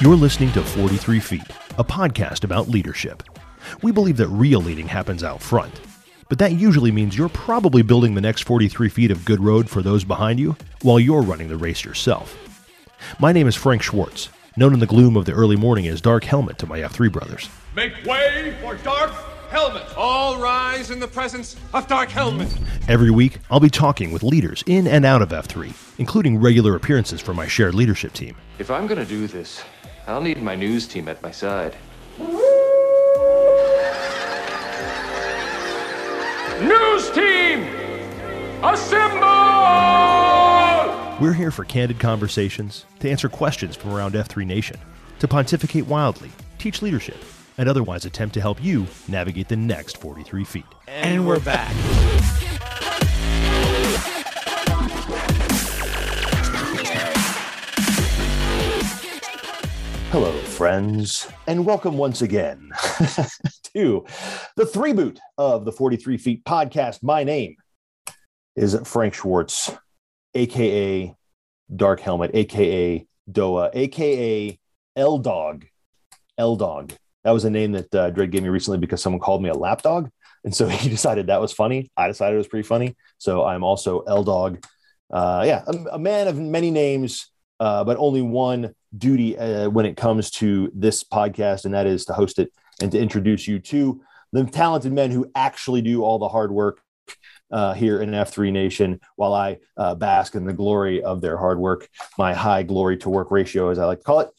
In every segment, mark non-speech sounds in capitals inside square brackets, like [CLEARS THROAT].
You're listening to 43 Feet, a podcast about leadership. We believe that real leading happens out front, but that usually means you're probably building the next 43 feet of good road for those behind you while you're running the race yourself. My name is Frank Schwartz, known in the gloom of the early morning as Dark Helmet to my F3 brothers. Make way for Dark Helmet! All rise in the presence of Dark Helmet! Every week, I'll be talking with leaders in and out of F3, including regular appearances from my shared leadership team. If I'm gonna do this, I'll need my news team at my side. News team! Assemble! We're here for candid conversations, to answer questions from around F3 Nation, to pontificate wildly, teach leadership, and otherwise attempt to help you navigate the next 43 feet. And we're back. Hello, friends, and welcome once again [LAUGHS] to the three boot of the 43 Feet podcast. My name is Frank Schwartz, aka Dark Helmet, aka Doa, aka L Dog. L Dog. That was a name that uh, Dredd gave me recently because someone called me a lapdog. And so [LAUGHS] he decided that was funny. I decided it was pretty funny. So I'm also L Dog. Uh, yeah, a, a man of many names, uh, but only one duty uh, when it comes to this podcast, and that is to host it and to introduce you to the talented men who actually do all the hard work uh, here in F3 Nation while I uh, bask in the glory of their hard work, my high glory to work ratio, as I like to call it.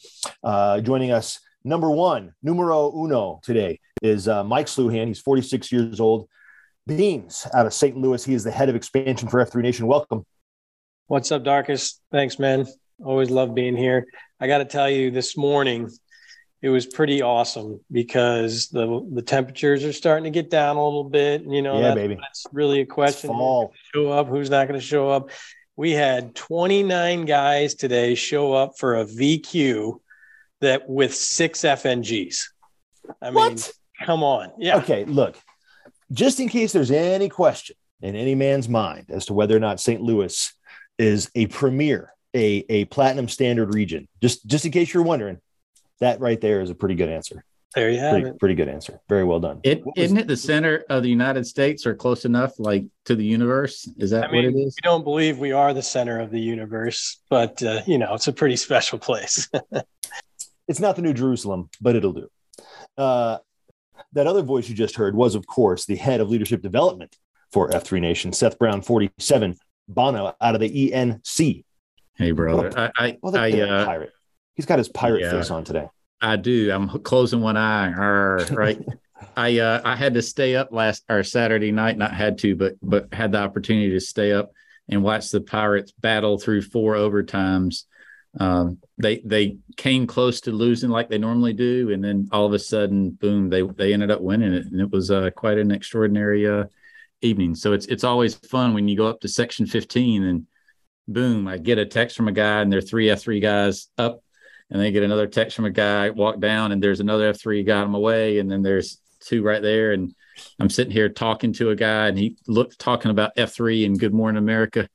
Uh, joining us, number one, numero uno today is uh, Mike Sluhan. He's 46 years old. Beans out of St. Louis. He is the head of expansion for F3 Nation. Welcome. What's up, Darkest? Thanks, man. Always love being here. I got to tell you, this morning it was pretty awesome because the the temperatures are starting to get down a little bit. You know, Yeah, that- baby. that's really a question. Fall. Show up? Who's not going to show up? We had 29 guys today show up for a VQ that with six FNGs. I mean, What? come on. Yeah. Okay, look, just in case there's any question in any man's mind as to whether or not St. Louis is a premier, a, a platinum standard region, just just in case you're wondering, that right there is a pretty good answer. There you have Pretty, it. pretty good answer. Very well done. It, was, isn't it the center of the United States or close enough, like to the universe? Is that I mean, what it is? we don't believe we are the center of the universe, but uh, you know, it's a pretty special place. [LAUGHS] It's not the New Jerusalem, but it'll do. Uh, that other voice you just heard was, of course, the head of leadership development for F3 Nation, Seth Brown, 47, Bono out of the ENC. Hey, brother, I I, Well, the, I, the uh, pirate. He's got his pirate yeah. face on today. I do. I'm closing one eye. Arr, right. [LAUGHS] I uh, I had to stay up last or Saturday night. Not had to, but but had the opportunity to stay up and watch the Pirates battle through four overtimes. Um, they they came close to losing like they normally do, and then all of a sudden, boom! They they ended up winning it, and it was uh, quite an extraordinary uh, evening. So it's it's always fun when you go up to section 15 and boom! I get a text from a guy, and there are three F three guys up and they get another text from a guy walk down and there's another f3 got him away and then there's two right there and i'm sitting here talking to a guy and he looked talking about f3 and good morning america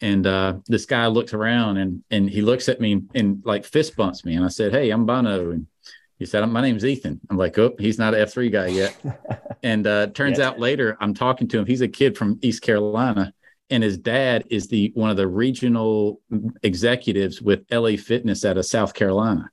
and uh, this guy looks around and and he looks at me and, and like fist bumps me and i said hey i'm bono and he said my name's ethan i'm like oh he's not an f3 guy yet [LAUGHS] and uh, turns Yeah. out later i'm talking to him he's a kid from east carolina and his dad is the one of the regional executives with LA Fitness out of South Carolina.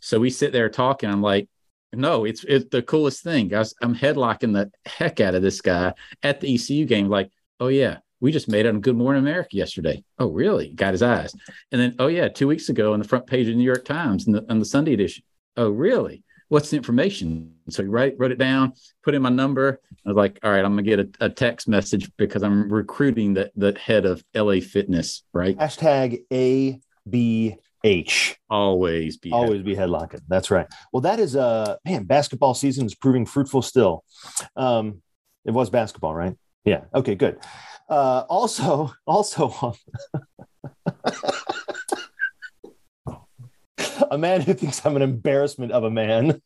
So we sit there talking. I'm like, no, it's it's the coolest thing. I I'm headlocking the heck out of this guy at the ECU game. Like, oh yeah, we just made it on Good Morning America yesterday. Oh really? Got his eyes. And then, oh yeah, two weeks ago on the front page of the New York Times in the, on the Sunday edition. Oh really? What's the information? So he write, wrote it down, put in my number. I was like, all right, I'm gonna get a, a text message because I'm recruiting the the head of LA Fitness. Right? Hashtag ABH. Always be Always be headlocking. That's right. Well, that is uh man, basketball season is proving fruitful still. Um, it was basketball, right? Yeah. Okay, good. Uh, also, [LAUGHS] also [LAUGHS] a man who thinks I'm an embarrassment of a man,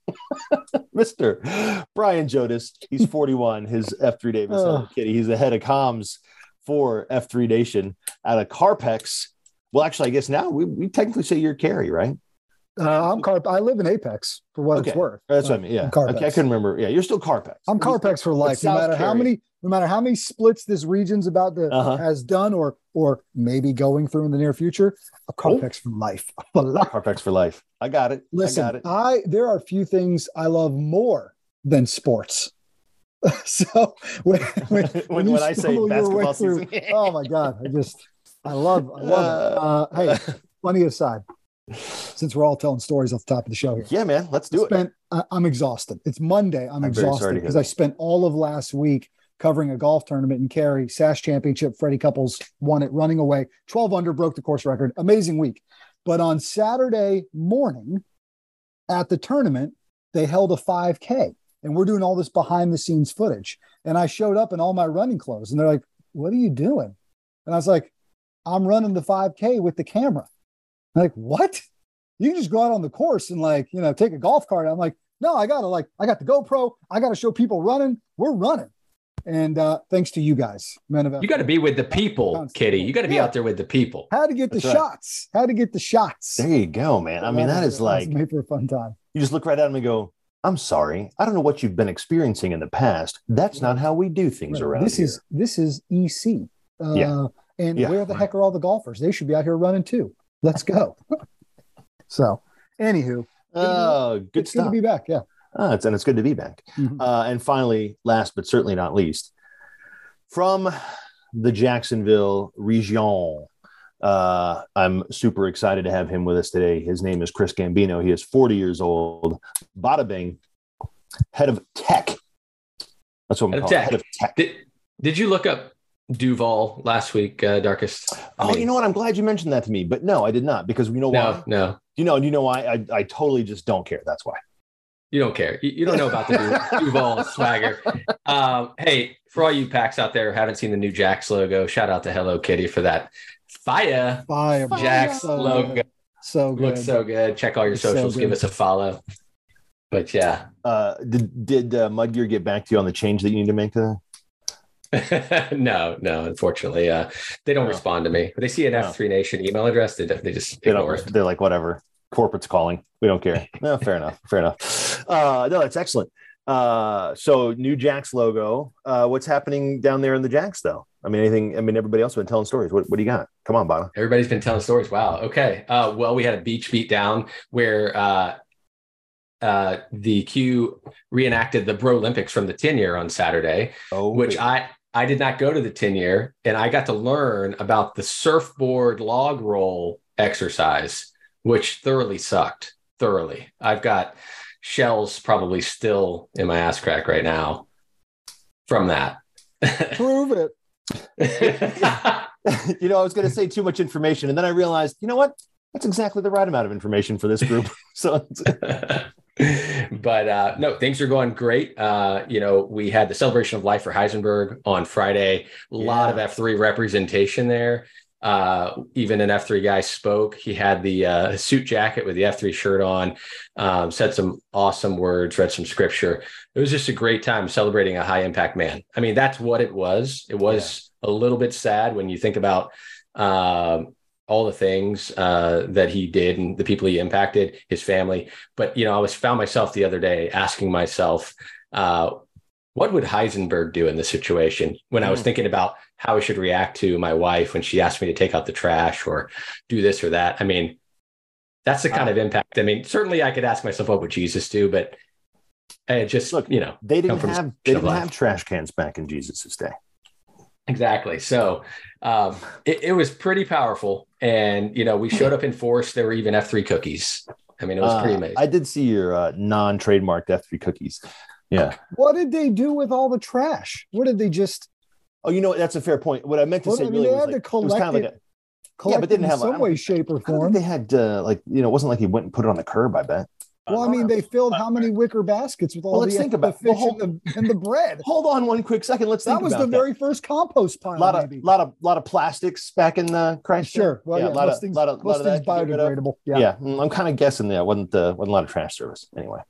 [LAUGHS] Mr. Brian Jodis. He's 41. His F3 Davis, Oh. kitty. He's the head of comms for F3 Nation out of Carpex Well, actually, I guess now we, we technically say you're Cary, right? Uh, I'm Carp. I live in Apex for what Okay. it's worth. That's what I mean. Yeah. Carpex. Okay, I couldn't remember. Yeah, you're still Carpex. I'm Carpex for life. No matter how many, no matter how many splits this region's about to Uh-huh. has done, or or maybe going through in the near future. I'm Carpex for life. [LAUGHS] For life. Carpex for life. I got it. Listen, I got it. I there are few things I love more than sports. [LAUGHS] so when [LAUGHS] when, When- you when I say basketball through- season. oh my god, I just I love I love it. Uh, hey, funny aside, since we're all telling stories off the top of the show here. Yeah, man. Let's do it. spent I, I'm exhausted. It's Monday. I'm, I'm exhausted because I spent all of last week covering a golf tournament in Cary, SAS Championship. Freddie Couples won it running away. 12 under broke the course record. Amazing week. But on Saturday morning at the tournament, they held a 5K and we're doing all this behind the scenes footage. And I showed up in all my running clothes and they're like, What are you doing? And I was like, I'm running the 5K with the camera. I'm like, what? You can just go out on the course and like, you know, take a golf cart. I'm like, no, I gotta like, I got the GoPro. I gotta show people running. We're running. And uh, thanks to you guys, men of You got to be with the people, Kitty. You got to be Yeah. out there with the people. how to get the right. shots. How to get the shots. There you go, man. I mean, that is like made for a fun time. you just look right at them and go, I'm sorry. I don't know what you've been experiencing in the past. That's not how we do things Right. around This here. is this is EC. Uh, Yeah. And Yeah. where the heck are all the golfers? They should be out here running too. Let's go. [LAUGHS] so, anywho, oh, good it's good stuff. to be back. Yeah. Ah, it's, and it's good to be back. Mhm. Uh, and finally, last but certainly not least, from the Jacksonville region, uh, I'm super excited to have him with us today. His name is Chris Gambino. He is 40 years old. Bada bing, head of tech. That's what I'm Head of calling tech. head of tech. Did, did you look up Duval last week, uh, Darkest? I Oh, mean, you know what? I'm glad you mentioned that to me, but no, I did not because you know why? no, no, You know, you know why? I, I totally just don't care. That's why. You don't care. You, you don't know about the Du- [LAUGHS] Duval swagger. Um, hey, for all you packs out there who haven't seen the new Jax logo, shout out to Hello Kitty for that fire Fire. Jax So logo. good. So good. Looks so good. Check all your It's so socials. Give us a follow. But yeah, Uh, did did uh, Mudgear get back to you on the change that you need to make to [LAUGHS] no, no, unfortunately, uh, they don't No. respond to me. But they see an No. F3 Nation email address, they, they just they don't, it. They're like whatever corporate's calling we don't care [LAUGHS] no fair enough fair enough uh no that's excellent uh so new jax logo uh what's happening down there in the jax though i mean anything i mean everybody else has been telling stories what, what do you got come on Bono. Everybody's been telling stories. Wow. Okay. Uh, well, we had a beach beat down where uh, uh, the Q reenacted the Bro Olympics from the 10 year on Saturday, oh which I I did not go to the 10 year, and I got to learn about the surfboard log roll exercise, which thoroughly sucked. Thoroughly. I've got shells probably still in my ass crack right now from that. Prove it. [LAUGHS] you know i was going to say too much information and then i realized you know what that's exactly the right amount of information for this group [LAUGHS] so [LAUGHS] but uh, no, things are going great. Uh, you know, we had the celebration of life for Heisenberg on Friday. A lot of F3 representation there. Uh, even an F3 guy spoke. He had the uh, suit jacket with the F3 shirt on, um, said some awesome words, read some scripture. It was just a great time celebrating a high impact man. I mean, that's what it was. It was a little bit sad when you think about um, all the things uh, that he did and the people he impacted, his family. But you know, I was found myself the other day asking myself, uh, what would Heisenberg do in this situation? When I was Mm. thinking about how I should react to my wife when she asked me to take out the trash or do this or that. I mean, that's the kind Uh, of impact. I mean, certainly I could ask myself, what would Jesus do? But it just Look, you know, they didn't from have they didn't life. have trash cans back in jesus's day Exactly. So um, it, it was pretty powerful. And, you know, we showed up in force. There were even F3 cookies. I mean, it was pretty Uh, amazing. i did see your uh, non-trademarked f3 cookies yeah What did they do with all the trash? What did they just Oh, you know what? That's a fair point. What I meant to Well, say I mean, really they was had like, to it was kind of like a, collect but didn't in have some don't- way, shape, or I think form? they had uh, like you know, it wasn't like he went and put it on the curb. I bet. Well, I mean, they filled how many wicker baskets with all Well, let's the, think the fish well, and, the, and the bread? [LAUGHS] Hold on one quick second. Let's think That was about the very first compost pile. A lot of maybe. lot of lot of plastics back in the Christ. Sure. Well, yeah, a lot most of things, lot of, most lot of things that to get rid of. biodegradable. Yeah, Yeah. mm, I'm kind of guessing that wasn't the wasn't a lot of trash service anyway.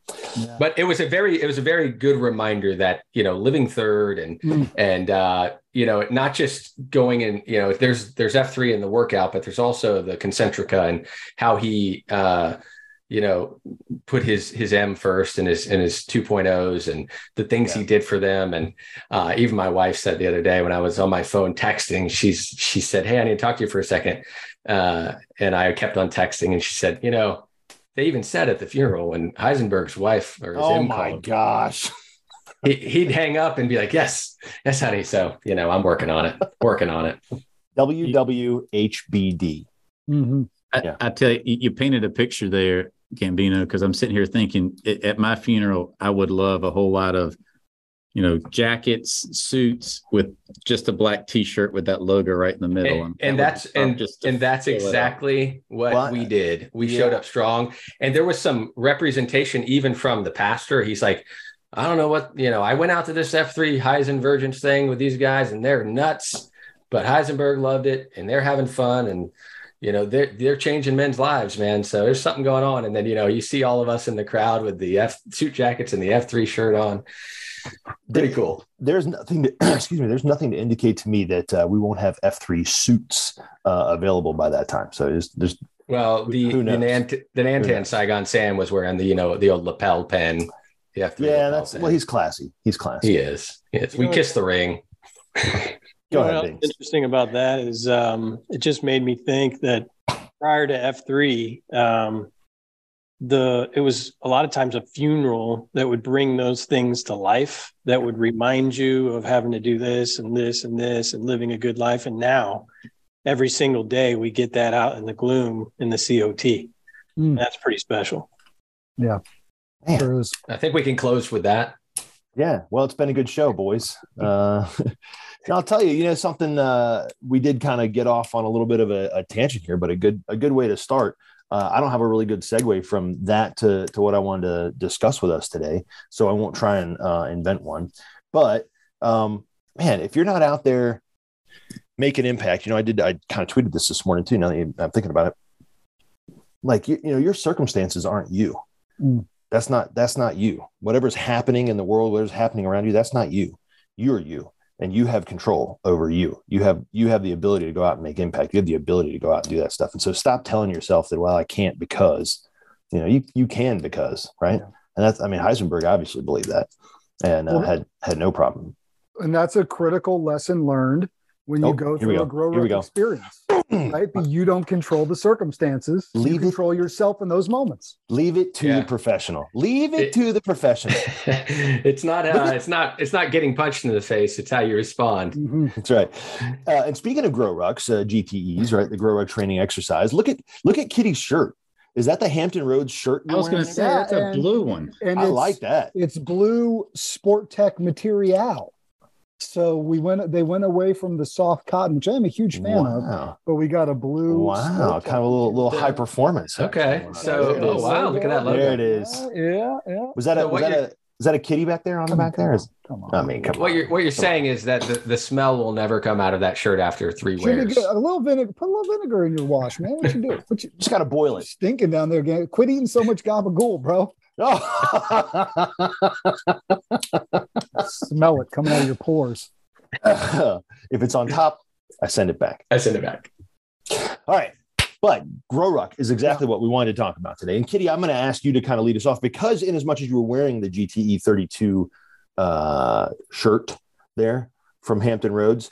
but it was a very it was a very good reminder that you know living third and Mm. and uh you know not just going in you know there's there's f3 in the workout but there's also the concentrica and how he uh you know put his his m first and his and his 2.0s and the things he did for them and uh even my wife said the other day when i was on my phone texting she's she said hey i need to talk to you for a second uh and i kept on texting and she said you know they even said at the funeral when Heisenberg's wife or his Oh M my called, gosh! [LAUGHS] he, he'd hang up and be like, "Yes, yes, honey." So you know, I'm working on it, working on it. [LAUGHS] WWHBD. Mhm. I, Yeah. I tell you, you you painted a picture there, Gambino, because I'm sitting here thinking at, at my funeral, I would love a whole lot of, you know, jackets, suits with just a black T-shirt with that logo right in the middle, And, that and would that's and just and that's fill it up. exactly what Well, we did. We yeah. showed up strong, and there was some representation even from the pastor. He's like, "I don't know what you know. I went out to this F3 Heisen Virgins thing with these guys, and they're nuts, but Heisenberg loved it, and they're having fun, and." You know they're they're changing men's lives, man. So there's something going on, and then you know you see all of us in the crowd with the F suit jackets and the F3 shirt on. Pretty cool. There's nothing to [CLEARS THROAT] excuse me. There's nothing to indicate to me that uh, we won't have F3 suits uh, available by that time. So there's there's Well, the Who the. Nant- the Nantan? Saigon Sam was wearing the you know the old lapel pen. The F3 yeah. lapel That's pen. well, he's classy. He's classy. he is. He is. We You know, kissed the ring. [LAUGHS] You know ahead, what interesting about that is um, it just made me think that prior to F three, um, the it was a lot of times a funeral that would bring those things to life that would remind you of having to do this and this and this and living a good life. And now, every single day, we get that out in the gloom in the COT. Mm. That's pretty special. Man. I think we can close with that. Yeah, well, it's been a good show, boys. Uh, [LAUGHS] I'll tell you, you know, something uh, we did kind of get off on a little bit of a, a tangent here, but a good a good way to start. Uh, I don't have a really good segue from that to to what I wanted to discuss with us today, so I won't try and uh, invent one. But um, man, if you're not out there make an impact, you know, I did. I kind of tweeted this this morning too. Now that I'm thinking about it, like you, you know, your circumstances aren't you Mm. That's not that's not you. Whatever's happening in the world whatever's happening around you that's not you. You're you and you have control over you. You have you have the ability to go out and make impact. You have the ability to go out and do that stuff. And so stop telling yourself that well i can't because you know you you can because right? And that's i mean heisenberg obviously believed that and uh, Well- had had no problem. And that's a critical lesson learned when you Oh, go through go. a grow Here we up go. experience, [CLEARS THROAT] right? But you don't control the circumstances. you Leave it- control yourself in those moments. leave it to Yeah. the professional leave it, It- to the professional [LAUGHS] it's not. Uh, it's not. It's not getting punched in the face. It's how you respond. Mhm. That's right. Uh, and speaking of grow rucks, uh, GTEs, right? The grow ruck training exercise. Look at look at Kitty's shirt. Is that the Hampton Roads shirt? I was going to there? say that's a blue one. And I like that. It's blue sport tech material. So we went. They went away from the soft cotton, which I'm a huge fan of. But we got a blue. Wow. Kind of a little little high performance. Okay, so oh is. wow, look at that logo. There it is. Yeah, yeah. Was that a was that a is that a kitty back there on the back there? Is, Come on. I mean, come What on. you're what you're Come saying is that the, the smell will never come out of that shirt after three Should wears. get a little vinegar. Put a little vinegar in your wash, man. What you do? [LAUGHS] What you Just got to boil it. stinking down there again? Quit eating so much gabagool, bro. Oh. [LAUGHS] Smell it coming out of your pores. [LAUGHS] if it's on top, I send it back. I send it back. All right. But Grow Ruck is exactly what we wanted to talk about today. And Kitty, I'm going to ask you to kind of lead us off because, in as much as you were wearing the GTE 32 uh, shirt there from Hampton Roads,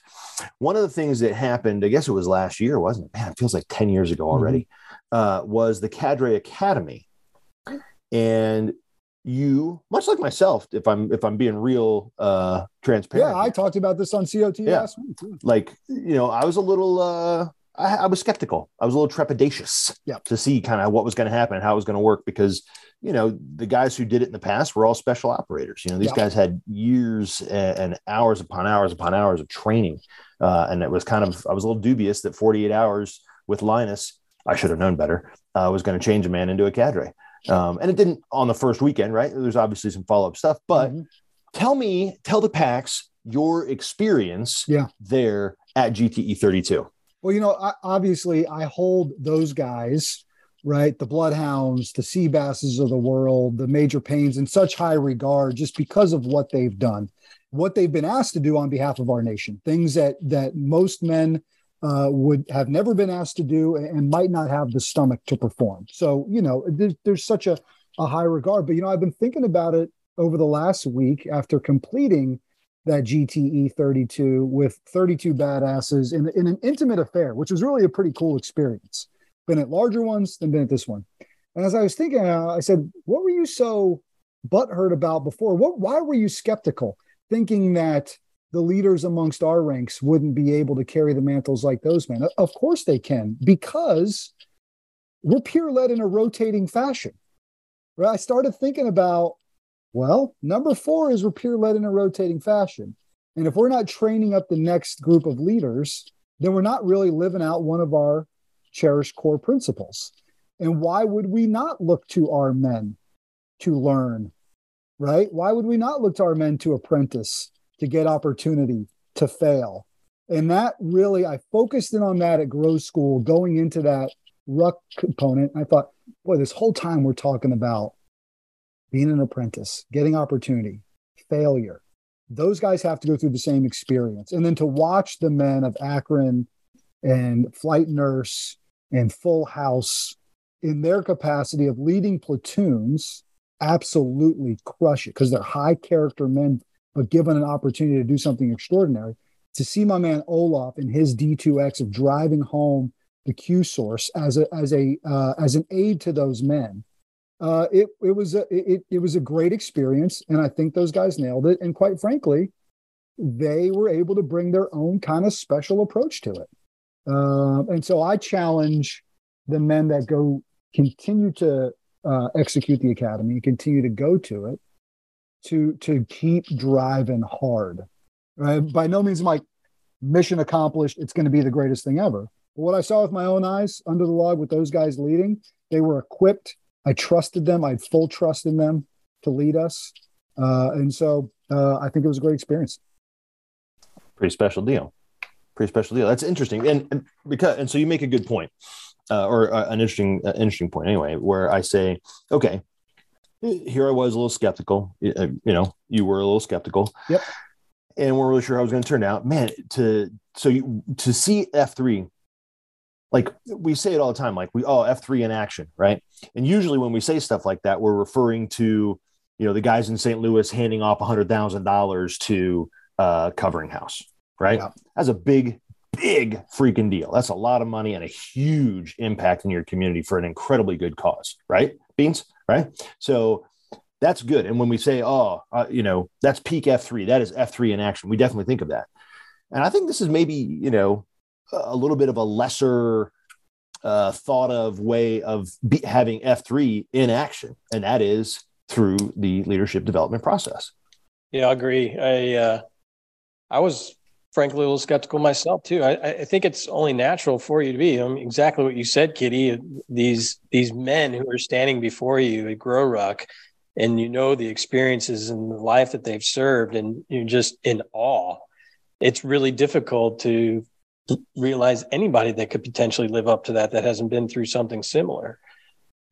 one of the things that happened, I guess it was last year, wasn't it? Man, it feels like 10 years ago already, uh, was the Cadre Academy. And you, much like myself, if I'm if I'm being real uh, transparent, Yeah, I talked about this on COT Yeah. last week. too. like you know i was a little uh I, I was skeptical i was a little trepidatious Yeah. to see kind of what was going to happen how it was going to work because you know the guys who did it in the past were all special operators you know these Yeah. guys had years and, and hours upon hours upon hours of training uh, and it was kind of i was a little dubious that 48 hours with linus i should have known better uh, was going to change a man into a cadre Um, and it didn't on the first weekend, right? There's obviously some follow up stuff, but Mm-hmm. tell me, tell the PAX your experience Yeah. there at GTE 32. Well, you know, I, obviously, I hold those guys, right? The bloodhounds, the sea basses of the world, the major pains in such high regard just because of what they've done, what they've been asked to do on behalf of our nation, things that that most men uh, would have never been asked to do and might not have the stomach to perform. So, you know, there's, there's such a, a high regard. But, you know, I've been thinking about it over the last week after completing that GTE 32 with 32 badasses in, in an intimate affair, which was really a pretty cool experience. Been at larger ones than been at this one. And as I was thinking, uh, I said, what were you so butthurt about before? What, why were you skeptical, thinking that the leaders amongst our ranks wouldn't be able to carry the mantles like those men? Of course they can, because we're peer led in a rotating fashion. Right? I started thinking about well, number four is we're peer led in a rotating fashion. And if we're not training up the next group of leaders, then we're not really living out one of our cherished core principles. And why would we not look to our men to learn? Right? Why would we not look to our men to apprentice, to get opportunity, to fail? And that really, I focused in on that at Grow School going into that ruck component. I thought, boy, this whole time we're talking about being an apprentice, getting opportunity, failure. Those guys have to go through the same experience. And then to watch the men of Akron and Flight Nurse and Full House in their capacity of leading platoons absolutely crush it because they're high character men, but given an opportunity to do something extraordinary. To see my man Olaf in his D2X of driving home the Q source as a as a uh, as an aid to those men uh, it it was a it, it was a great experience, and I think those guys nailed it. And quite frankly, they were able to bring their own kind of special approach to it. Uh, and so I challenge the men that go continue to uh, execute the academy, and continue to go to it, to to keep driving hard. Right? By no means am I mission accomplished. It's going to be the greatest thing ever. But what I saw with my own eyes under the log with those guys leading, they were equipped I trusted them. I had full trust in them to lead us. Uh, and so uh, I think it was a great experience. Pretty special deal. Pretty special deal. That's interesting. And, and because, and so you make a good point uh, or uh, an interesting, uh, interesting point anyway, where I say, okay, here I was a little skeptical. You know, you were a little skeptical. Yep. And we're really sure how it was going to turn out. Man, to, so you, to see F3 like we say it all the time like we oh f3 in action right and usually when we say stuff like that we're referring to you know the guys in st louis handing off $100000 to uh covering house right Yeah. that's a big big freaking deal that's a lot of money and a huge impact in your community for an incredibly good cause right beans right so that's good and when we say oh uh, you know that's peak f3 that is f3 in action we definitely think of that and i think this is maybe you know a little bit of a lesser uh, thought of way of be, having F3 in action, and that is through the leadership development process. Yeah, I agree. I uh, I was frankly a little skeptical myself too. I, I think it's only natural for you to be. I mean, exactly what you said, Kitty. These these men who are standing before you at Grow Ruck, and you know the experiences and the life that they've served, and you're just in awe. It's really difficult to realize anybody that could potentially live up to that that hasn't been through something similar.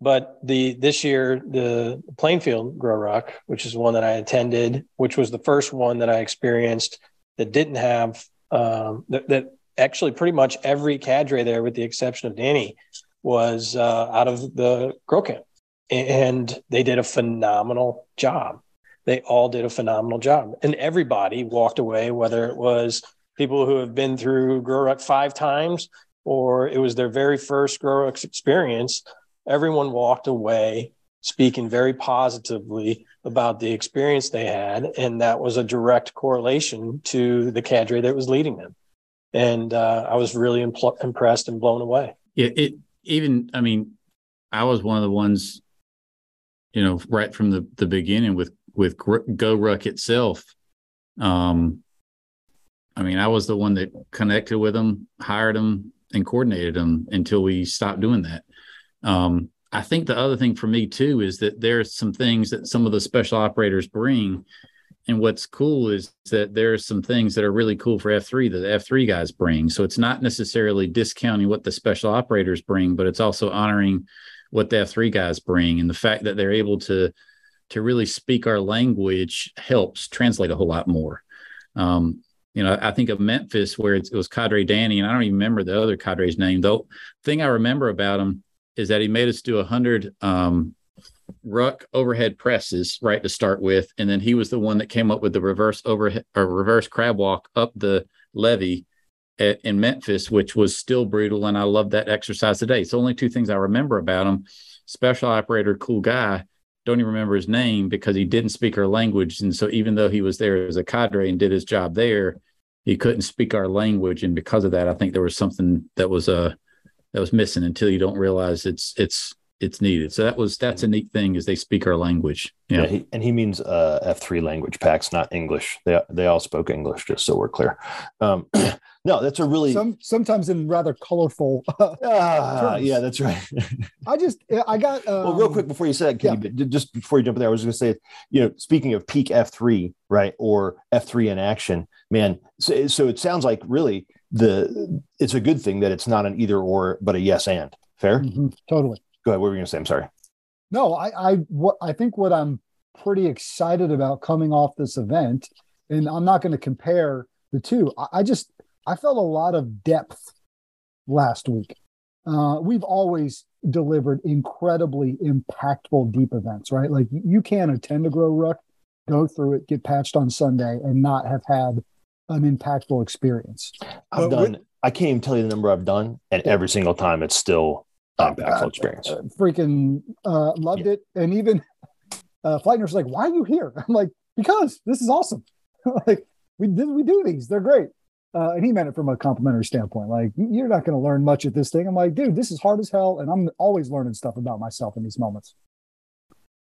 But the this year the Plainfield Grow Ruck, which is one that I attended, which was the first one that I experienced that didn't have um, that, that actually pretty much every cadre there, with the exception of Danny, was uh, out of the grow camp, and they did a phenomenal job. They all did a phenomenal job, and everybody walked away, whether it was people who have been through Grow Ruck five times or it was their very first Grow Ruck experience. Everyone walked away speaking very positively about the experience they had, and that was a direct correlation to the cadre that was leading them. And uh, I was really impl- impressed and blown away. It, it even, I mean, I was one of the ones, you know, right from the the beginning with with Go Ruck itself. Um, I mean, I was the one that connected with them, hired them, and coordinated them until we stopped doing that. Um, I think the other thing for me too is that there's some things that some of the special operators bring. And what's cool is that there's some things that are really cool for F3 that the F3 guys bring. So it's not necessarily discounting what the special operators bring, but it's also honoring what the F3 guys bring. And the fact that they're able to to really speak our language helps translate a whole lot more. Um, you know, I think of Memphis where it was Cadre Danny, and I don't even remember the other Cadre's name. Though, thing I remember about him is that he made us do a hundred um, ruck overhead presses right to start with, and then he was the one that came up with the reverse overhead or reverse crab walk up the levee at, in Memphis, which was still brutal, and I love that exercise today. It's only two things I remember about him: special operator, cool guy. Don't even remember his name because he didn't speak our language, and so even though he was there as a cadre and did his job there, he couldn't speak our language, and because of that, I think there was something that was uh that was missing until you don't realize it's it's it's needed. So that was that's a neat thing is they speak our language. Yeah, yeah he, and he means uh, F three language packs, not English. They they all spoke English, just so we're clear. Um, [CLEARS THROAT] no, that's a really Some, sometimes in rather colorful. [LAUGHS] ah, yeah, that's right. I just I got um, [LAUGHS] well, real quick before you said, Kenny, yeah. but just before you jump in there, I was going to say, you know, speaking of peak F three, right, or F three in action, man. So, so it sounds like really the it's a good thing that it's not an either or, but a yes and. Fair. mhm, totally. Go ahead. What were you going to say? I'm sorry. No, I, I what I think what I'm pretty excited about coming off this event, and I'm not going to compare the two. I, I just I felt a lot of depth last week. Uh, we've always delivered incredibly impactful deep events, right? Like you can't attend a grow ruck, go through it, get patched on Sunday, and not have had an impactful experience. I've But done. with- I can't even tell you the number I've done, and every single time it's still an impactful experience. uh, freaking uh, loved it. And even uh, flight Flightner's like, "Why are you here?" [LAUGHS] I'm like, "Because this is awesome. [LAUGHS] like we did, we do these. They're great." Uh, and he meant it from a complimentary standpoint. Like, you're not going to learn much at this thing. I'm like, dude, this is hard as hell, and I'm always learning stuff about myself in these moments.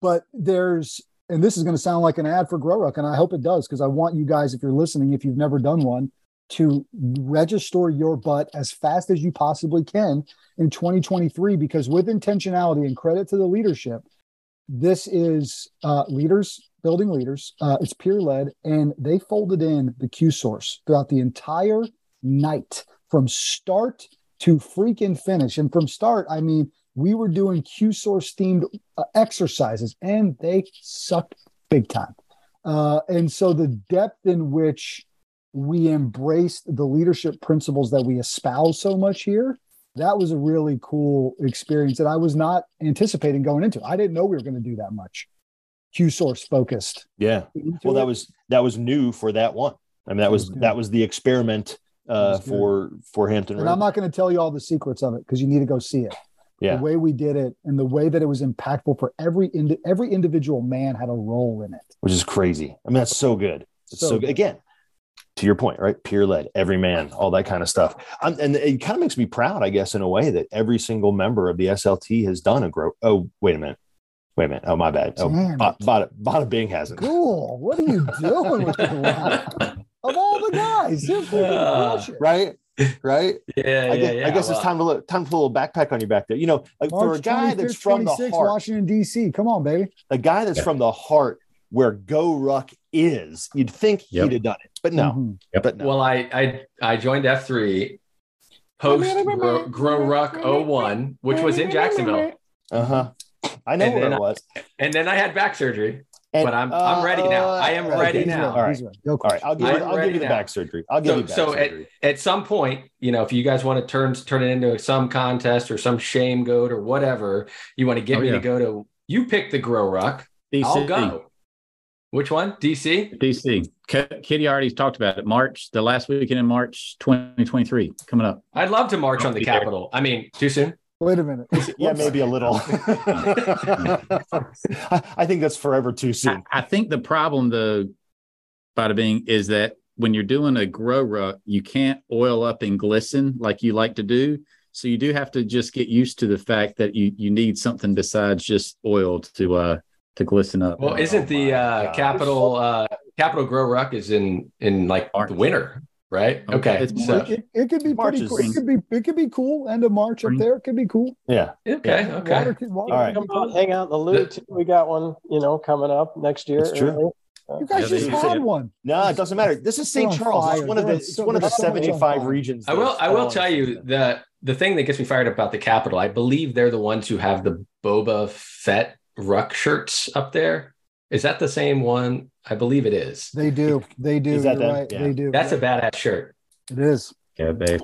But there's, and this is going to sound like an ad for GrowRuck, and I hope it does because I want you guys, if you're listening, if you've never done one, to register your butt as fast as you possibly can in 2023 because with intentionality and credit to the leadership this is uh, leaders building leaders uh, it's peer led and they folded in the q source throughout the entire night from start to freaking finish. And from start i mean we were doing q source themed uh, exercises and they sucked big time uh, and so the depth in which we embraced the leadership principles that we espouse so much here. That was a really cool experience that I was not anticipating going into. I didn't know we were going to do that much Q source focused. Yeah. Well, that was that was new for that one. I mean, that was was that was the experiment uh, was for for Hampton. and I'm not going to tell you all the secrets of it because you need to go see it. Yeah. The way we did it and the way that it was impactful for every indi- every individual man had a role in it. which is crazy. I mean, that's so good. It's so, So good. Again, to your point, right? Peer led, every man, all that kind of stuff. Um, and it kind of makes me proud, I guess, in a way that every single member of the SLT has done a grow. Oh, wait a minute. Wait a minute. Oh, my bad. Oh, Bada. Bada, Bada Bing hasn't. Cool. What are you doing with [LAUGHS] life? Of all the guys, Yeah. Right? Right? [LAUGHS] Yeah, I yeah, guess, yeah. I guess well, it's time to look, time to put a little backpack on your back there. You know, like for a March guy that's from the heart, Washington D.C. Come on, baby. a guy that's Yeah. from the heart where Go Ruck is, you'd think Yep. he'd have done it, but no, Mhm. but no. Well, I I I joined F3 post Grow, Grow Ruck 01, which was in Jacksonville. Uh huh. I know And where then it I- was. And then I had back surgery. And- But I'm- I'm ready now. I am uh, ready okay. now. All right. He's ready. Go, All right. I'll give, you, I'm I'll give you the now. back surgery. I'll give So- you back surgery. so at- surgery. At some point, you know, if you guys want to turn turn it into some contest or some shame goat or whatever, you want to get Oh, me yeah. to go to you pick the Grow Ruck. DC. I'll go. Which one? DC? DC. K- Kitty already talked about it. March, the last weekend in March 2023 coming up. I'd love to march I'll on the. Capitol. I mean, too soon. Wait a minute. yeah, maybe a little. [LAUGHS] [LAUGHS] I, I think that's forever too soon. I think the problem, though, bada bing, is that when you're doing a grow ruck, you can't oil up and glisten like you like to do. So you do have to just get used to the fact that you you need something besides just oil to uh to glisten up. Well, isn't the my uh, gosh. Capitol uh, Capitol Grow Ruck is in in like March. the winter, right? Oh, okay. It's so, It, it, it could be March pretty cool. It could be it could be cool. End of March Spring. up there. It could be cool. Yeah. okay. Water Okay. could- water All right. Come out, hang out in the Lou too. We got one, you know, coming up next year. It's true. early. You guys Yeah, just had one. No, it doesn't matter. This is St. They're on Charles. It's one of the it's so- one of the they're so much on 75 regions. I will. I will tell you that the thing that gets me fired up about the Capitol, I believe they're the ones who have the Boba Fett ruck shirts up there. Is that the same one? I believe it is. They do. They do. Is that You're them? right. Yeah. They do. That's a badass shirt. it is. Yeah, babe.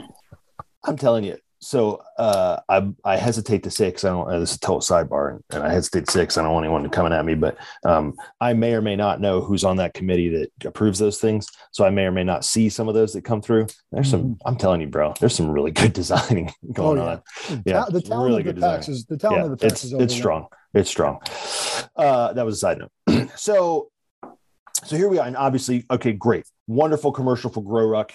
I'm telling you. So uh, I I hesitate to say because I don't. Uh, this is a total sidebar, and, and I hesitate to say because I don't want anyone coming at me. But um, I may or may not know who's on that committee that approves those things. So I may or may not see some of those that come through. There's some. I'm telling you, bro. There's some really good [LAUGHS] designing going Mm-hmm. Oh, yeah. on. Yeah, Ta- the it's talent really of the good packs is the talent of the packs it's is it's strong. It's strong. Uh, that was a side note. [CLEARS THROAT] [CLEARS THROAT] so, so here we are, and obviously, okay, great, wonderful commercial for Grow Ruck.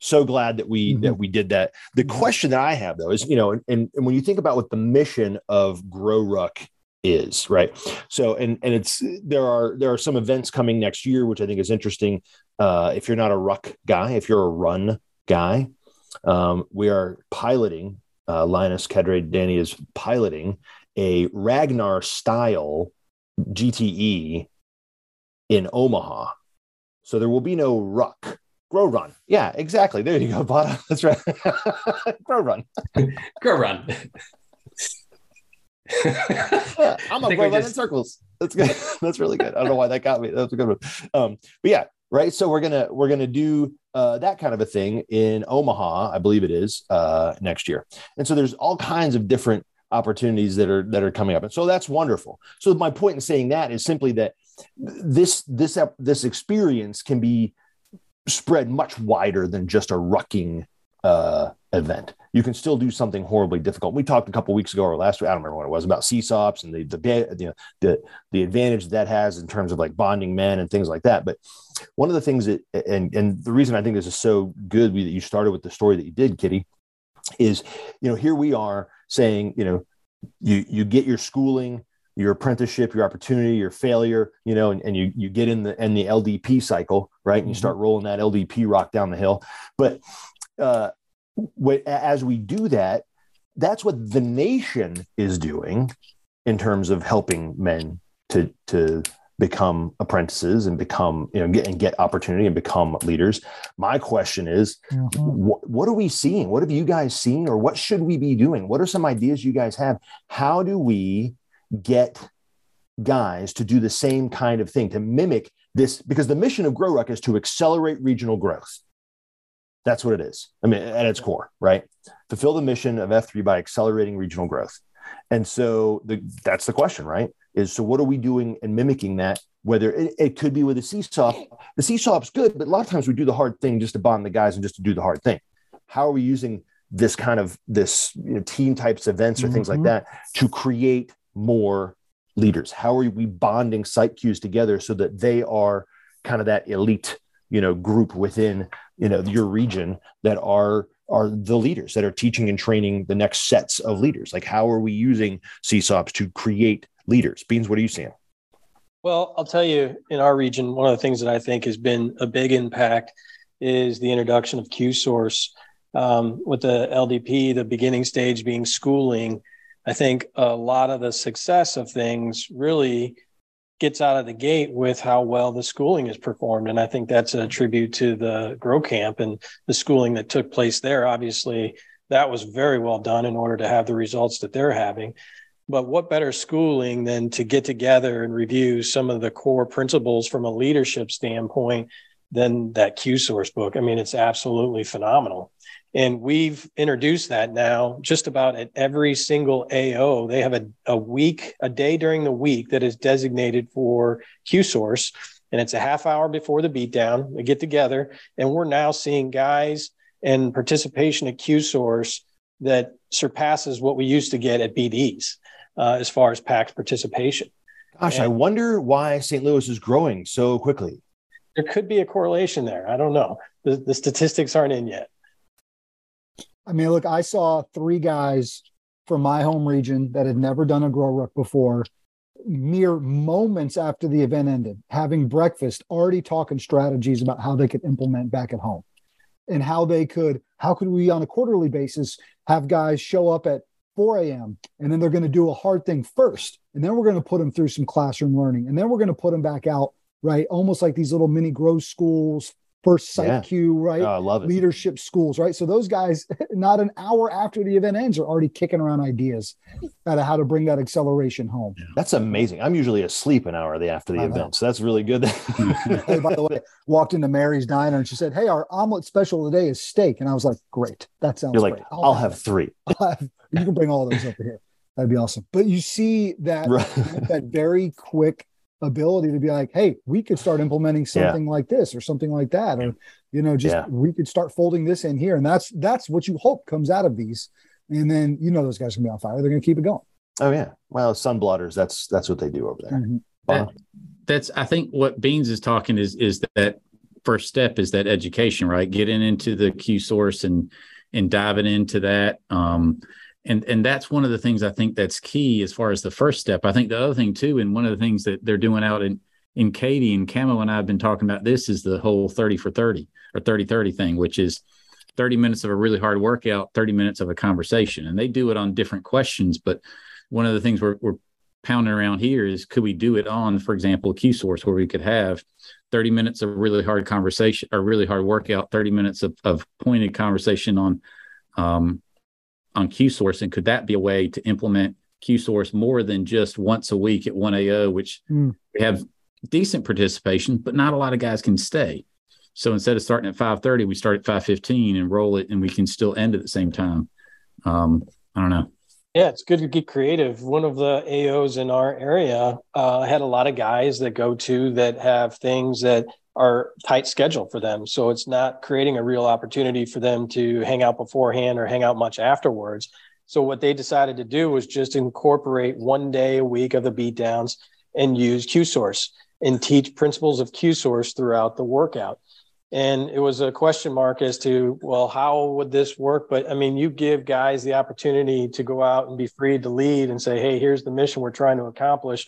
So glad that we Mhm. that we did that. The Mhm. question that I have though is, you know, and, and and when you think about what the mission of Grow Ruck is, right? So, and and it's there are there are some events coming next year, which I think is interesting. Uh, if you're not a ruck guy, if you're a run guy, um, we are piloting. Uh, Linus Cadre Danny is piloting a Ragnar style GTE in Omaha. So there will be no ruck. Grow run. Yeah, exactly. There you go, [LAUGHS] Bada. That's right. [LAUGHS] Grow run. Grow run. Yeah, [LAUGHS] I'm a grow run in circles. That's good. That's really good. I don't know why that got me. That's a good one. Um, but yeah, right. So we're gonna we're gonna do uh, that kind of a thing in Omaha, I believe it is uh, next year. And so there's all kinds of different opportunities that are that are coming up, and so that's wonderful. So my point in saying that is simply that this this this experience can be spread much wider than just a rucking uh, event. You can still do something horribly difficult. We talked a couple weeks ago or last week, I don't remember what it was about CSAUPs and the the you know, the the advantage that has in terms of like bonding men and things like that. But one of the things that and and the reason I think this is so good that you started with the story that you did, Kitty, is you know here we are saying you know you you get your schooling your apprenticeship, your opportunity, your failure, you know, and, and you you get in the and the LDP cycle, right? And you start rolling that LDP rock down the hill. But uh, what, as we do that, that's what the nation is doing in terms of helping men to to become apprentices and become you know get and get opportunity and become leaders. My question is, Mhm. what, what are we seeing? What have you guys seen, or what should we be doing? What are some ideas you guys have? How do we get guys to do the same kind of thing to mimic this? Because the mission of Grow Ruck is to accelerate regional growth. That's what it is. I mean, at its core, right? Fulfill the mission of F3 by accelerating regional growth. And so the, that's the question, right? Is so what are we doing and mimicking that? Whether it, it could be with a CSAUP, the CSAUP's good, but a lot of times we do the hard thing just to bond the guys and just to do the hard thing. How are we using this kind of this you know, team types events or things like Mhm. that to create more leaders? How are we bonding site cues together so that they are kind of that elite, you know, group within you know your region that are are the leaders that are teaching and training the next sets of leaders? Like how are we using CSAUPs to create leaders? Beans, what are you seeing? Well, I'll tell you, in our region, one of the things that I think has been a big impact is the introduction of Q Source. Um, with the LDP, the beginning stage being schooling, I think a lot of the success of things really gets out of the gate with how well the schooling is performed. And I think that's a tribute to the Grow Camp and the schooling that took place there. Obviously, that was very well done in order to have the results that they're having. But what better schooling than to get together and review some of the core principles from a leadership standpoint than that Q source book? I mean, it's absolutely phenomenal. And we've introduced that now just about at every single AO. They have a, a week, a day during the week that is designated for Q source. And it's a half hour before the beatdown. We get together and we're now seeing guys and participation at Q source that surpasses what we used to get at BDs uh, as far as PAX participation. Gosh, I wonder why St. Louis is growing so quickly. There could be a correlation there. I don't know. The, the statistics aren't in yet. I mean, look, I saw three guys from my home region that had never done a grow ruck before, mere moments after the event ended, having breakfast, already talking strategies about how they could implement back at home. and how they could, how could we on a quarterly basis have guys show up at 4 a.m. and then they're going to do a hard thing first. And then we're going to put them through some classroom learning. And then we're going to put them back out, right? Almost like these little mini growth schools, first sight Yeah. right? Oh, I love it. Leadership schools, right? So those guys, [LAUGHS] not an hour after the event ends, are already kicking around ideas out of how to bring that acceleration home. That's amazing. I'm usually asleep an hour after the I know. event, so that's really good. [LAUGHS] hey, by the way, walked into Mary's diner and she said, "Hey, our omelet special today is steak," and I was like, "Great, that sounds You're like, great. I'll have three. I'll have- [LAUGHS] you can bring all those over here. That'd be awesome." But you see that Right. that very quick ability to be like, "Hey, we could start implementing Yeah. something like this or something like that, or you know, just Yeah. we could start folding this in here." And that's that's what you hope comes out of these. And then you know those guys are gonna be on fire. They're gonna keep it going. Oh yeah. Well, sun blotters. That's that's what they do over there. Mhm. Wow. that's I think what Beans is talking is is that first step is that education, right? Getting into the Q source and and diving into that. Um, and and that's one of the things I think that's key as far as the first step. I think the other thing too, and one of the things that they're doing out in in Katie and Camo and I have been talking about this is the whole 30 for 30 or 30 30 thing, which is 30 minutes of a really hard workout, 30 minutes of a conversation. And they do it on different questions. But one of the things we're, we're pounding around here is could we do it on, for example, Q source where we could have 30 minutes of really hard conversation or really hard workout, 30 minutes of, of pointed conversation on um, on Q source. And could that be a way to implement Q source more than just once a week at 1 AO, which Hmm. we have decent participation, but not a lot of guys can stay. So instead of starting at 5:30, we start at 5:15 and roll it, and we can still end at the same time. Um, I don't know. Yeah, it's good to get creative. One of the AOs in our area uh, had a lot of guys that go to that have things that are tight schedule for them. So it's not creating a real opportunity for them to hang out beforehand or hang out much afterwards. So what they decided to do was just incorporate one day a week of the beatdowns and use Q source and teach principles of Q source throughout the workout. And it was a question mark as to, well, how would this work? But I mean, you give guys the opportunity to go out and be free to lead and say, hey, here's the mission we're trying to accomplish.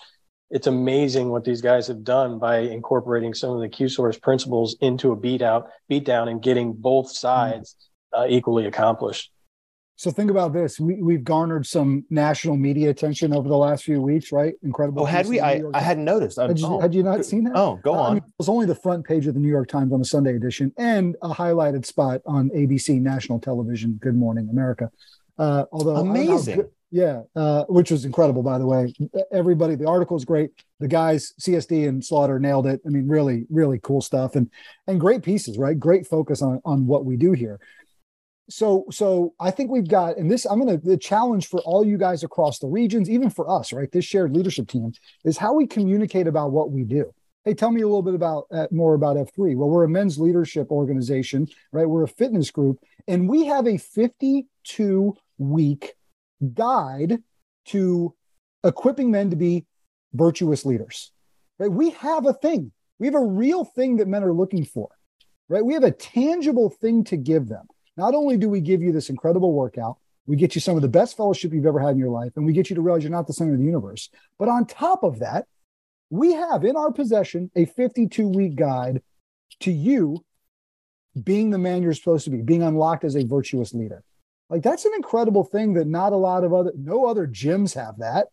It's amazing what these guys have done by incorporating some of the Q source principles into a beat out, beat down, and getting both sides uh, equally accomplished. So think about this. We, we've garnered some national media attention over the last few weeks, right? Incredible. Oh, had we? I, I hadn't noticed. Had you, oh, had you not seen that? Oh, go Uh, I on. mean, it was only the front page of the New York Times on a Sunday edition and a highlighted spot on ABC national television, Good Morning America. Uh, although I don't know how Amazing. Yeah, uh, which was incredible, by the way. Everybody, the article is great. The guys, CSD and Slaughter, nailed it. I mean, really, really cool stuff and and great pieces, right? Great focus on on what we do here. So, so I think we've got, and this I'm gonna the challenge for all you guys across the regions, even for us, right? This shared leadership team is how we communicate about what we do. Hey, tell me a little bit about uh, more about F3. Well, we're a men's leadership organization, right? We're a fitness group, and we have a 52 week guide to equipping men to be virtuous leaders. Right? We have a thing. We have a real thing that men are looking for. Right? We have a tangible thing to give them. Not only do we give you this incredible workout, we get you some of the best fellowship you've ever had in your life, and we get you to realize you're not the center of the universe. But on top of that, we have in our possession a 52 week guide to you being the man you're supposed to be, being unlocked as a virtuous leader. Like that's an incredible thing that not a lot of other, no other gyms have that,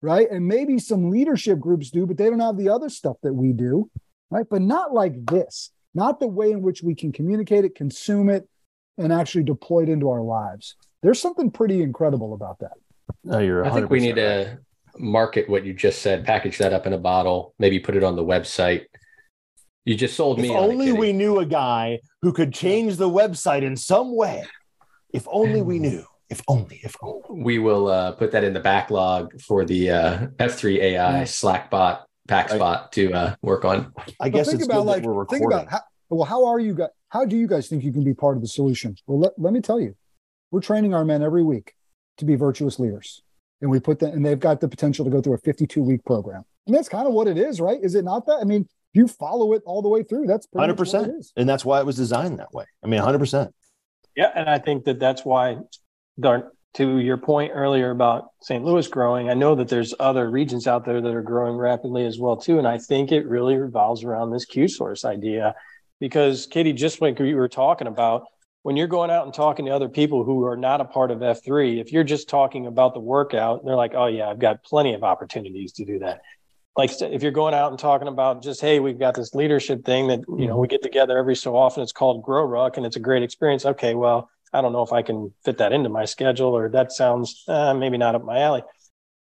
right? And maybe some leadership groups do, but they don't have the other stuff that we do, right? But not like this, not the way in which we can communicate it, consume it, and actually deploy it into our lives. There's something pretty incredible about that. No, you're. I think we need right. to market what you just said, package that up in a bottle, maybe put it on the website. You just sold If me. on only Kitty. we knew a guy who could change the website in some way. If only we knew. If only. If only. we will uh, put that in the backlog for the uh, F3 AI Yeah. Slackbot Packspot to uh, work on. I guess think it's about good like that we're think recording. about how well how are you guys how do you guys think you can be part of the solution well let, let me tell you we're training our men every week to be virtuous leaders and we put them and they've got the potential to go through a 52 week program and that's kind of what it is right is it not that i mean you follow it all the way through that's Hundred much what it percent, and that's why it was designed that way. I mean, hundred percent. Yeah, and I think that that's why, to your point earlier about St. Louis growing, I know that there's other regions out there that are growing rapidly as well too, and I think it really revolves around this Q source idea because Katie, just like we were talking about, when you're going out and talking to other people who are not a part of F3, if you're just talking about the workout, they're like, oh, yeah, I've got plenty of opportunities to do that. Like if you're going out and talking about just, hey, we've got this leadership thing that, you know, we get together every so often. It's called Grow Ruck and it's a great experience. Okay, well, I don't know if I can fit that into my schedule or that sounds uh, maybe not up my alley.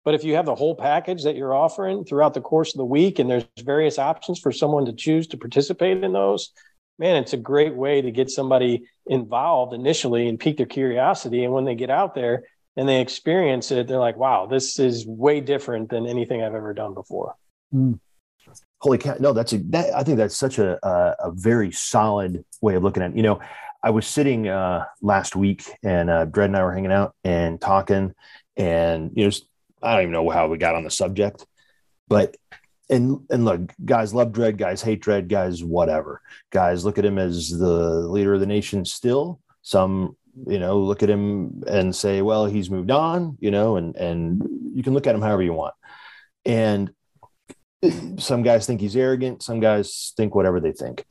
But if you have the whole package that you're offering throughout the course of the week and there's various options for someone to choose to participate in those, man, it's a great way to get somebody involved initially and pique their curiosity. And when they get out there and they experience it, they're like, wow, this is way different than anything I've ever done before. Mm. Holy cow! No, that's a. That, I think that's such a, a, a very solid way of looking at it. You know, I was sitting uh, last week, and uh, Dredd and I were hanging out and talking, and you know, I don't even know how we got on the subject, but and and look, guys love Dredd, guys hate Dredd, guys whatever. Guys look at him as the leader of the nation still. Some you know look at him and say, well, he's moved on, you know, and and you can look at him however you want. And some guys think he's arrogant, some guys think whatever they think.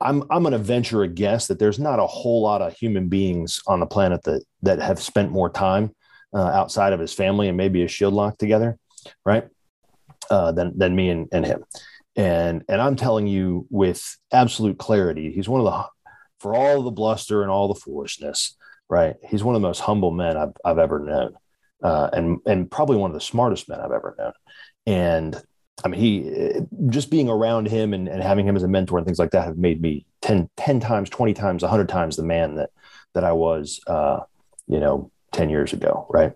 I'm I'm going to venture a guess that there's not a whole lot of human beings on the planet that that have spent more time uh, outside of his family and maybe a shield lock together, right? Uh, than than me and, and him. And and I'm telling you with absolute clarity, he's one of the for all the bluster and all the foolishness, right? He's one of the most humble men I've I've ever known, uh, and and probably one of the smartest men I've ever known. And I mean, he just being around him and, and having him as a mentor and things like that have made me 10, 10 times, 20 times, 100 times the man that that I was, uh, you know, 10 years ago, right?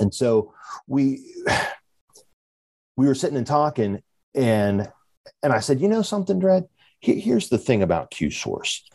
And so we [SIGHS] we were sitting and talking, and and I said, you know something, Dredd? Here's the thing about Q Source,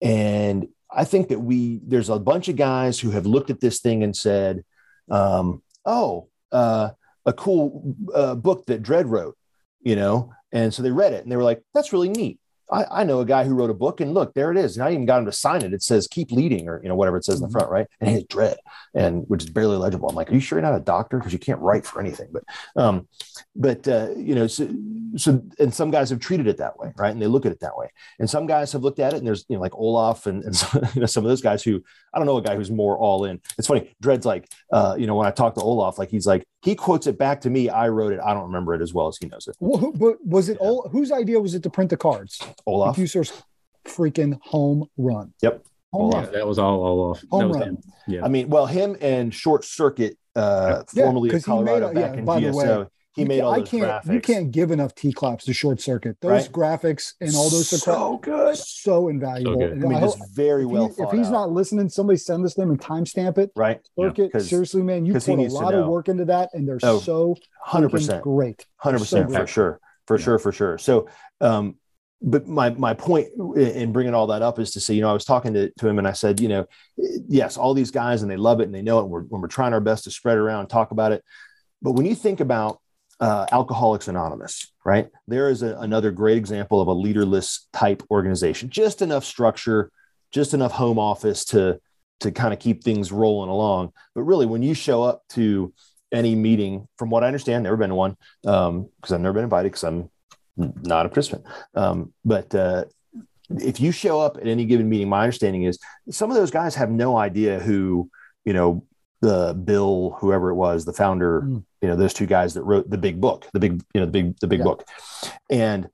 and I think that we there's a bunch of guys who have looked at this thing and said, um, oh, uh, a cool uh, book that Dredd wrote, you know, and so they read it and they were like, that's really neat. I, I, know a guy who wrote a book and look, there it is. And I even got him to sign it. It says keep leading or, you know, whatever it says in the front, right? And it's Dredd and which is barely legible. I'm like, are you sure you're not a doctor? Because you can't write for anything. But, um, but, uh, you know, so, so, and some guys have treated it that way, right? And they look at it that way. And some guys have looked at it and there's, you know, like Olaf and, and [LAUGHS] some, you know, some of those guys who, I don't know a guy who's more all in. It's funny. Dredd's like, uh, you know, when I talk to Olaf, like he's like, he quotes it back to me. I wrote it. I don't remember it as well as he knows it. Well, but was it yeah. whose idea was it to print the cards? Olaf. Q Source freaking home run. Yep. Home run. That was all Olaf. Home that run. Him. Yeah. I mean, well, him and Short Circuit, uh, yeah, formerly of Colorado, made, back yeah, in by GSO. The way, he made all I those can't, graphics. You can't give enough T claps to Short Circuit. Those Right? graphics and all those so good. so invaluable. So good. And I mean, I just very if, well he- if he's out, not listening, somebody send this to him and timestamp it. right, Circuit, 'cause- seriously, man, you 'cause he put a lot of work into that, and they're Oh, so hundred percent. great. hundred percent So for sure, for sure, for sure. So, um, but my my point in bringing all that up is to say, you know, I was talking to, to him and I said, you know, yes, all these guys and they love it and they know it. And We're, when we're trying our best to spread around and talk about it, but when you think about uh, Alcoholics Anonymous, right? There is a, another great example of a leaderless type organization. Just enough structure, just enough home office to to kind of keep things rolling along. But really, when you show up to any meeting, from what I understand, never been to one because um, I've never been invited because I'm not a participant. Um, but uh, if you show up at any given meeting, my understanding is some of those guys have no idea who you know the Bill, whoever it was, the founder, Mm. you know, those two guys that wrote the big book, the big, you know, the big, the big Yeah. book. And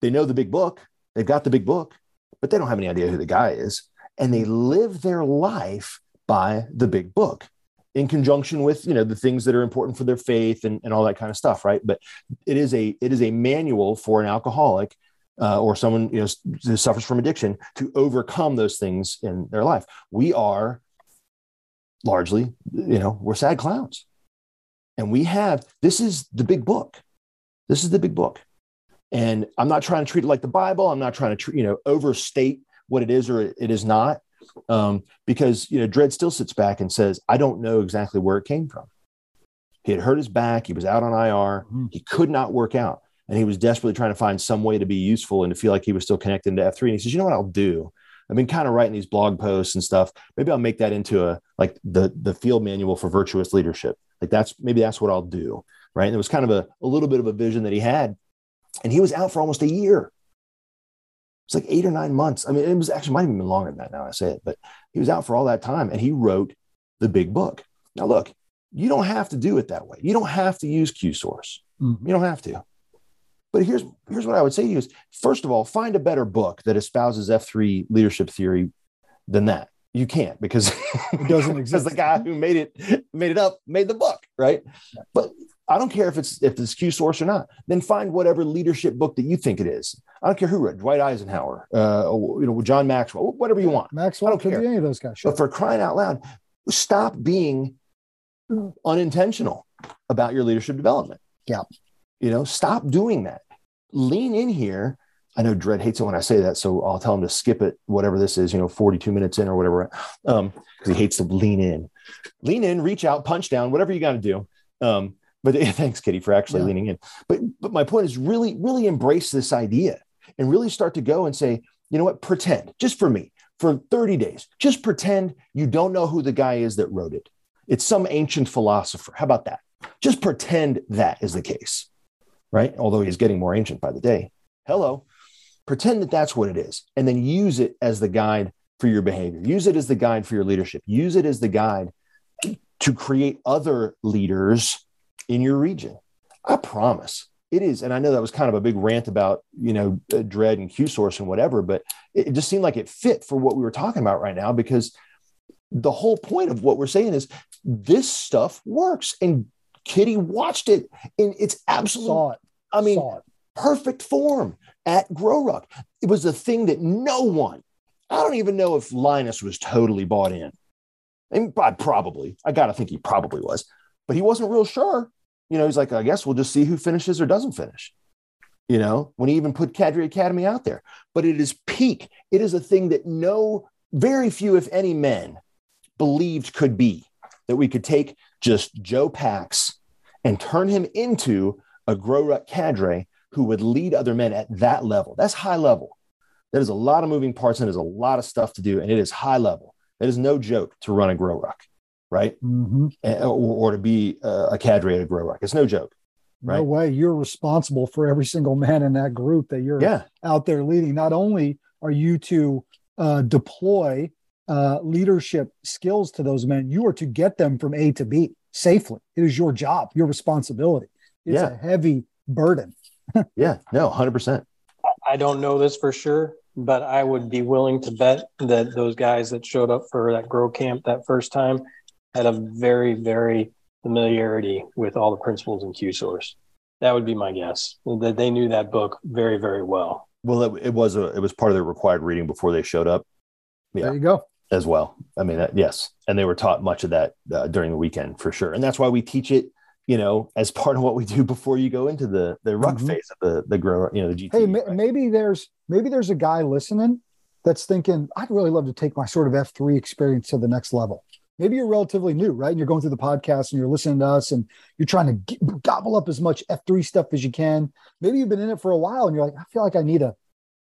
they know the big book, they've got the big book, but they don't have any idea who the guy is. And they live their life by the big book in conjunction with, you know, the things that are important for their faith and, and all that kind of stuff. Right. But it is a, it is a manual for an alcoholic uh, or someone, you know, who suffers from addiction to overcome those things in their life. We are largely, you know, we're sad clowns. And we have, this is the big book. This is the big book. And I'm not trying to treat it like the Bible. I'm not trying to, you know, overstate what it is or it is not. Um, because, you know, Dredd still sits back and says, I don't know exactly where it came from. He had hurt his back. He was out on IR. Mhm. He could not work out. And he was desperately trying to find some way to be useful and to feel like he was still connected to F3. And he says, you know what I'll do? I've been kind of writing these blog posts and stuff. Maybe I'll make that into a like the the field manual for virtuous leadership. Like that's maybe that's what I'll do. Right. And it was kind of a, a little bit of a vision that he had. And he was out for almost a year. It's like eight or nine months. I mean, it was actually might have been longer than that now I say it, but he was out for all that time and he wrote the big book. Now, look, you don't have to do it that way. You don't have to use Q source. Mhm. You don't have to. But here's here's what I would say to you is first of all, find a better book that espouses F3 leadership theory than that. You can't because [LAUGHS] It doesn't because exist. the guy who made it made it up made the book, right? But I don't care if it's if it's Q source or not. Then find whatever leadership book that you think it is. I don't care who wrote it, Dwight Eisenhower, uh, you know, John Maxwell, whatever you want. Maxwell I don't could care. be any of those guys. Sure. But for crying out loud, stop being unintentional about your leadership development. Yeah. You know, stop doing that. Lean in here. I know Dredd hates it when I say that, so I'll tell him to skip it, whatever this is, you know, 42 minutes in or whatever, um, because he hates to lean in. Lean in, reach out, punch down, whatever you got to do. Um, but [LAUGHS] thanks, Kitty, for actually Yeah. leaning in. But but my point is really, really embrace this idea and really start to go and say, you know what, pretend just for me for 30 days, just pretend you don't know who the guy is that wrote it. It's some ancient philosopher. How about that? Just pretend that is the case, right? Although he's getting more ancient by the day. Hello. Pretend that that's what it is, and then use it as the guide for your behavior. Use it as the guide for your leadership. Use it as the guide to create other leaders in your region. I promise it is. And I know that was kind of a big rant about, you know, uh, Dredd and Q source and whatever, but it, just seemed like it fit for what we were talking about right now because the whole point of what we're saying is this stuff works. And Kitty watched it in its absolute. I mean, perfect form at Grow Ruck. It was a thing that no one, I don't even know if Linus was totally bought in. And probably, I got to think he probably was, but he wasn't real sure. You know, he's like, I guess we'll just see who finishes or doesn't finish. You know, when he even put Cadre Academy out there, but it is peak. It is a thing that no, very few, if any, men believed could be that we could take just Joe Pax and turn him into a grow ruck cadre who would lead other men at that level. That's high level. That is a lot of moving parts and there's a lot of stuff to do, and it is high level. It is no joke to run a grow ruck, right? Mhm. Eh, Or, or to be a cadre at a grow ruck. It's no joke. Right? No way. You're responsible for every single man in that group that you're Yeah. out there leading. Not only are you to uh, deploy uh, leadership skills to those men, you are to get them from A to B safely. It is your job, your responsibility. It's Yeah. a heavy burden. [LAUGHS] Yeah. No, 100%. I don't know this for sure, but I would be willing to bet that those guys that showed up for that grow camp that first time had a very, very familiarity with all the principles in Q source. That would be my guess. That they knew that book very, very well. Well, it, it was a, it was part of their required reading before they showed up Yeah. There you go. as well. I mean, that, yes, and they were taught much of that uh, during the weekend for sure, and that's why we teach it. You know, as part of what we do before you go into the the ruck Mhm. phase of the the grow, you know, the GT. Hey, ma- right? maybe there's maybe there's a guy listening that's thinking, I'd really love to take my sort of F3 experience to the next level. Maybe you're relatively new, right? And you're going through the podcast and you're listening to us and you're trying to g- gobble up as much F3 stuff as you can. Maybe you've been in it for a while and you're like, I feel like I need a,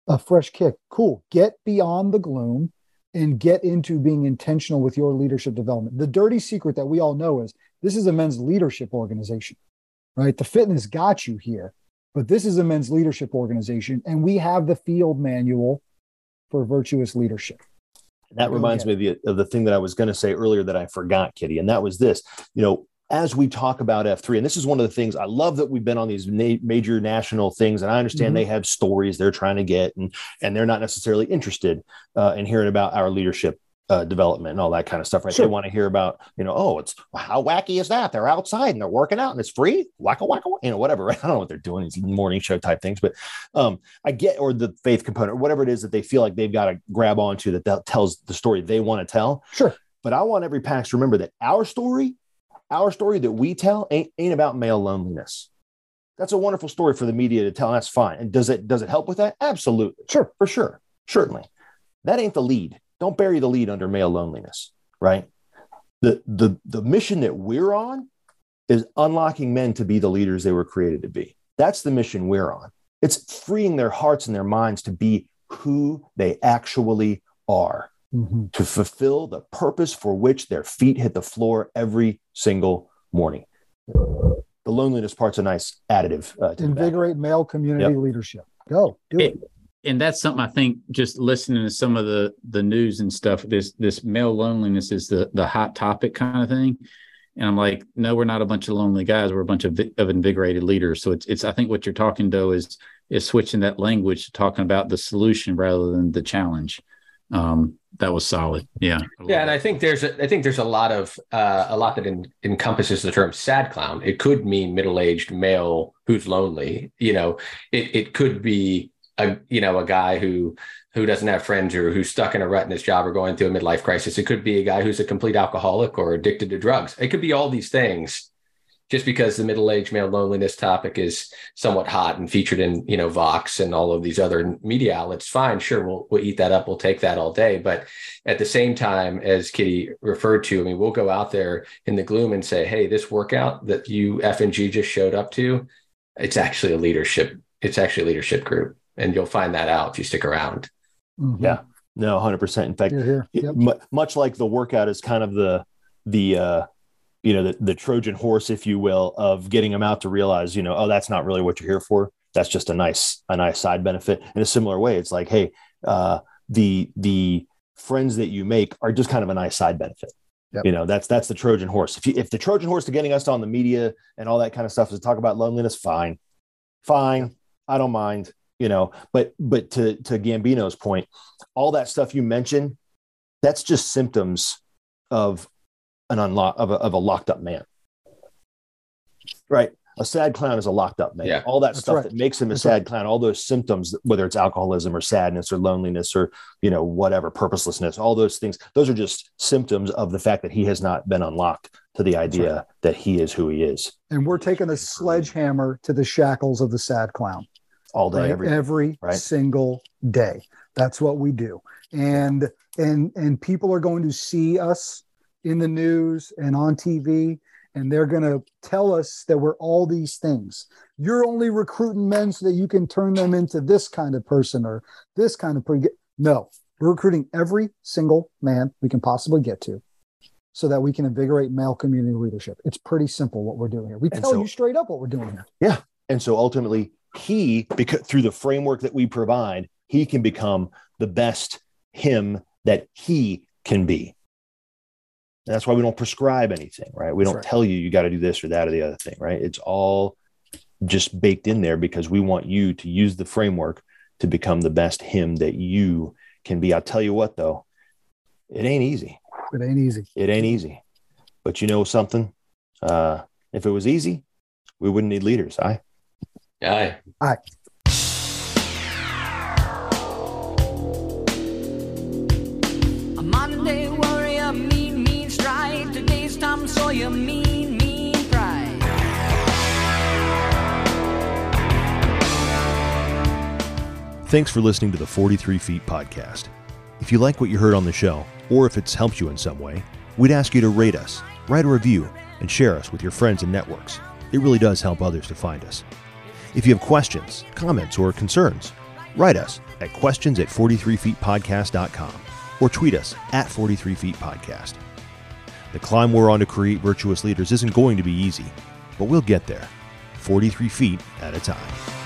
a fresh kick. Cool. Get beyond the gloom and get into being intentional with your leadership development. The dirty secret that we all know is this is a men's leadership organization, right? The fitness got you here, but this is a men's leadership organization, and we have the field manual for virtuous leadership. that Go reminds ahead. me of the, of the thing that I was going to say earlier that I forgot, Kitty, and that was this. You know, as we talk about F3, and this is one of the things I love that we've been on these na- major national things, and I understand Mhm. they have stories they're trying to get, and and they're not necessarily interested uh, in hearing about our leadership uh, development and all that kind of stuff, right? Sure. They want to hear about, you know, oh, it's how wacky is that? They're outside and they're working out and it's free, wacka wacka, you know, whatever. [LAUGHS] Right? I don't know what they're doing, these morning show type things, but um, I get, or the faith component, or whatever it is that they feel like they've got to grab onto that, that tells the story they want to tell. Sure. But I want every PAX to remember that our story, our story that we tell ain't, ain't about male loneliness. That's a wonderful story for the media to tell. And that's fine. And does it does it help with that? Absolutely. Sure. For sure. Certainly. That ain't the lead. Don't bury the lead under male loneliness, right? The the the mission that we're on is unlocking men to be the leaders they were created to be. That's the mission we're on. It's freeing their hearts and their minds to be who they actually are Mhm. to fulfill the purpose for which their feet hit the floor every single morning. The loneliness part's a nice additive. Uh, to the back. Invigorate male community leadership. Go do it. And that's something I think just listening to some of the the news and stuff. This this male loneliness is the the hot topic kind of thing, and I'm like, no, we're not a bunch of lonely guys. We're a bunch of of invigorated leaders. So it's it's I think what you're talking though is is switching that language to talking about the solution rather than the challenge. Um, that was solid. Yeah. Yeah, and I think there's a, I think there's a lot of uh, a lot that in, encompasses the term sad clown. It could mean middle aged male who's lonely. You know, it it could be a you know a guy who who doesn't have friends or who's stuck in a rut in his job or going through a midlife crisis. It could be a guy who's a complete alcoholic or addicted to drugs. It could be all these things just because the middle-aged male loneliness topic is somewhat hot and featured in you know Vox and all of these other media outlets, fine, sure, we'll we'll eat that up, we'll take that all day. But at the same time, as Kitty referred to, I mean, we'll go out there in the gloom and say, hey, this workout that you F and G just showed up to, it's actually a leadership, it's actually a leadership group, and you'll find that out if you stick around. Mhm. Yeah. No, hundred percent. In fact, You're here. Yep. mu- much like the workout is kind of the the uh you know the, the trojan horse if you will of getting them out to realize you know oh that's not really what you're here for that's just a nice a nice side benefit in a similar way it's like hey uh the the friends that you make are just kind of a nice side benefit Yep. you know that's that's the trojan horse if you, if the trojan horse to getting us on the media and all that kind of stuff is to talk about loneliness fine fine i don't mind you know but but to to gambino's point all that stuff you mentioned that's just symptoms of an unlock of a, of a locked up man. Right. A sad clown is a locked up man. Yeah. all that That's stuff right. that makes him a That's sad clown all those symptoms whether it's alcoholism or sadness or loneliness or you know whatever purposelessness all those things those are just symptoms of the fact that he has not been unlocked to the idea that he is who he is. And we're taking a sledgehammer to the shackles of the sad clown. All day right? every every right? single day. That's what we do. And and and people are going to see us in the news and on TV and they're going to tell us that we're all these things. You're only recruiting men so that you can turn them into this kind of person or this kind of person. No, we're recruiting every single man we can possibly get to so that we can invigorate male community leadership. It's pretty simple what we're doing here. We And tell so- you straight up what we're doing here. Yeah. And so ultimately he because through the framework that we provide he can become the best him that he can be. And that's why we don't prescribe anything right? We don't right. tell you you got to do this or that or the other thing right? It's all just baked in there because we want you to use the framework to become the best him that you can be. I'll tell you what though it ain't easy. It ain't easy. it ain't easy. But you know something? Uh if it was easy we wouldn't need leaders i Aye. A modern day warrior, mean, mean stride. Today's Tom Sawyer, mean, mean pride. Thanks for listening to the 43 Feet podcast. If you like what you heard on the show, or if it's helped you in some way, we'd ask you to rate us, write a review, and share us with your friends and networks. It really does help others to find us. If you have questions, comments, or concerns, write us at questions at 43feetpodcast.com or tweet us at 43feetpodcast. The climb we're on to create virtuous leaders isn't going to be easy, but we'll get there, 43 feet at a time.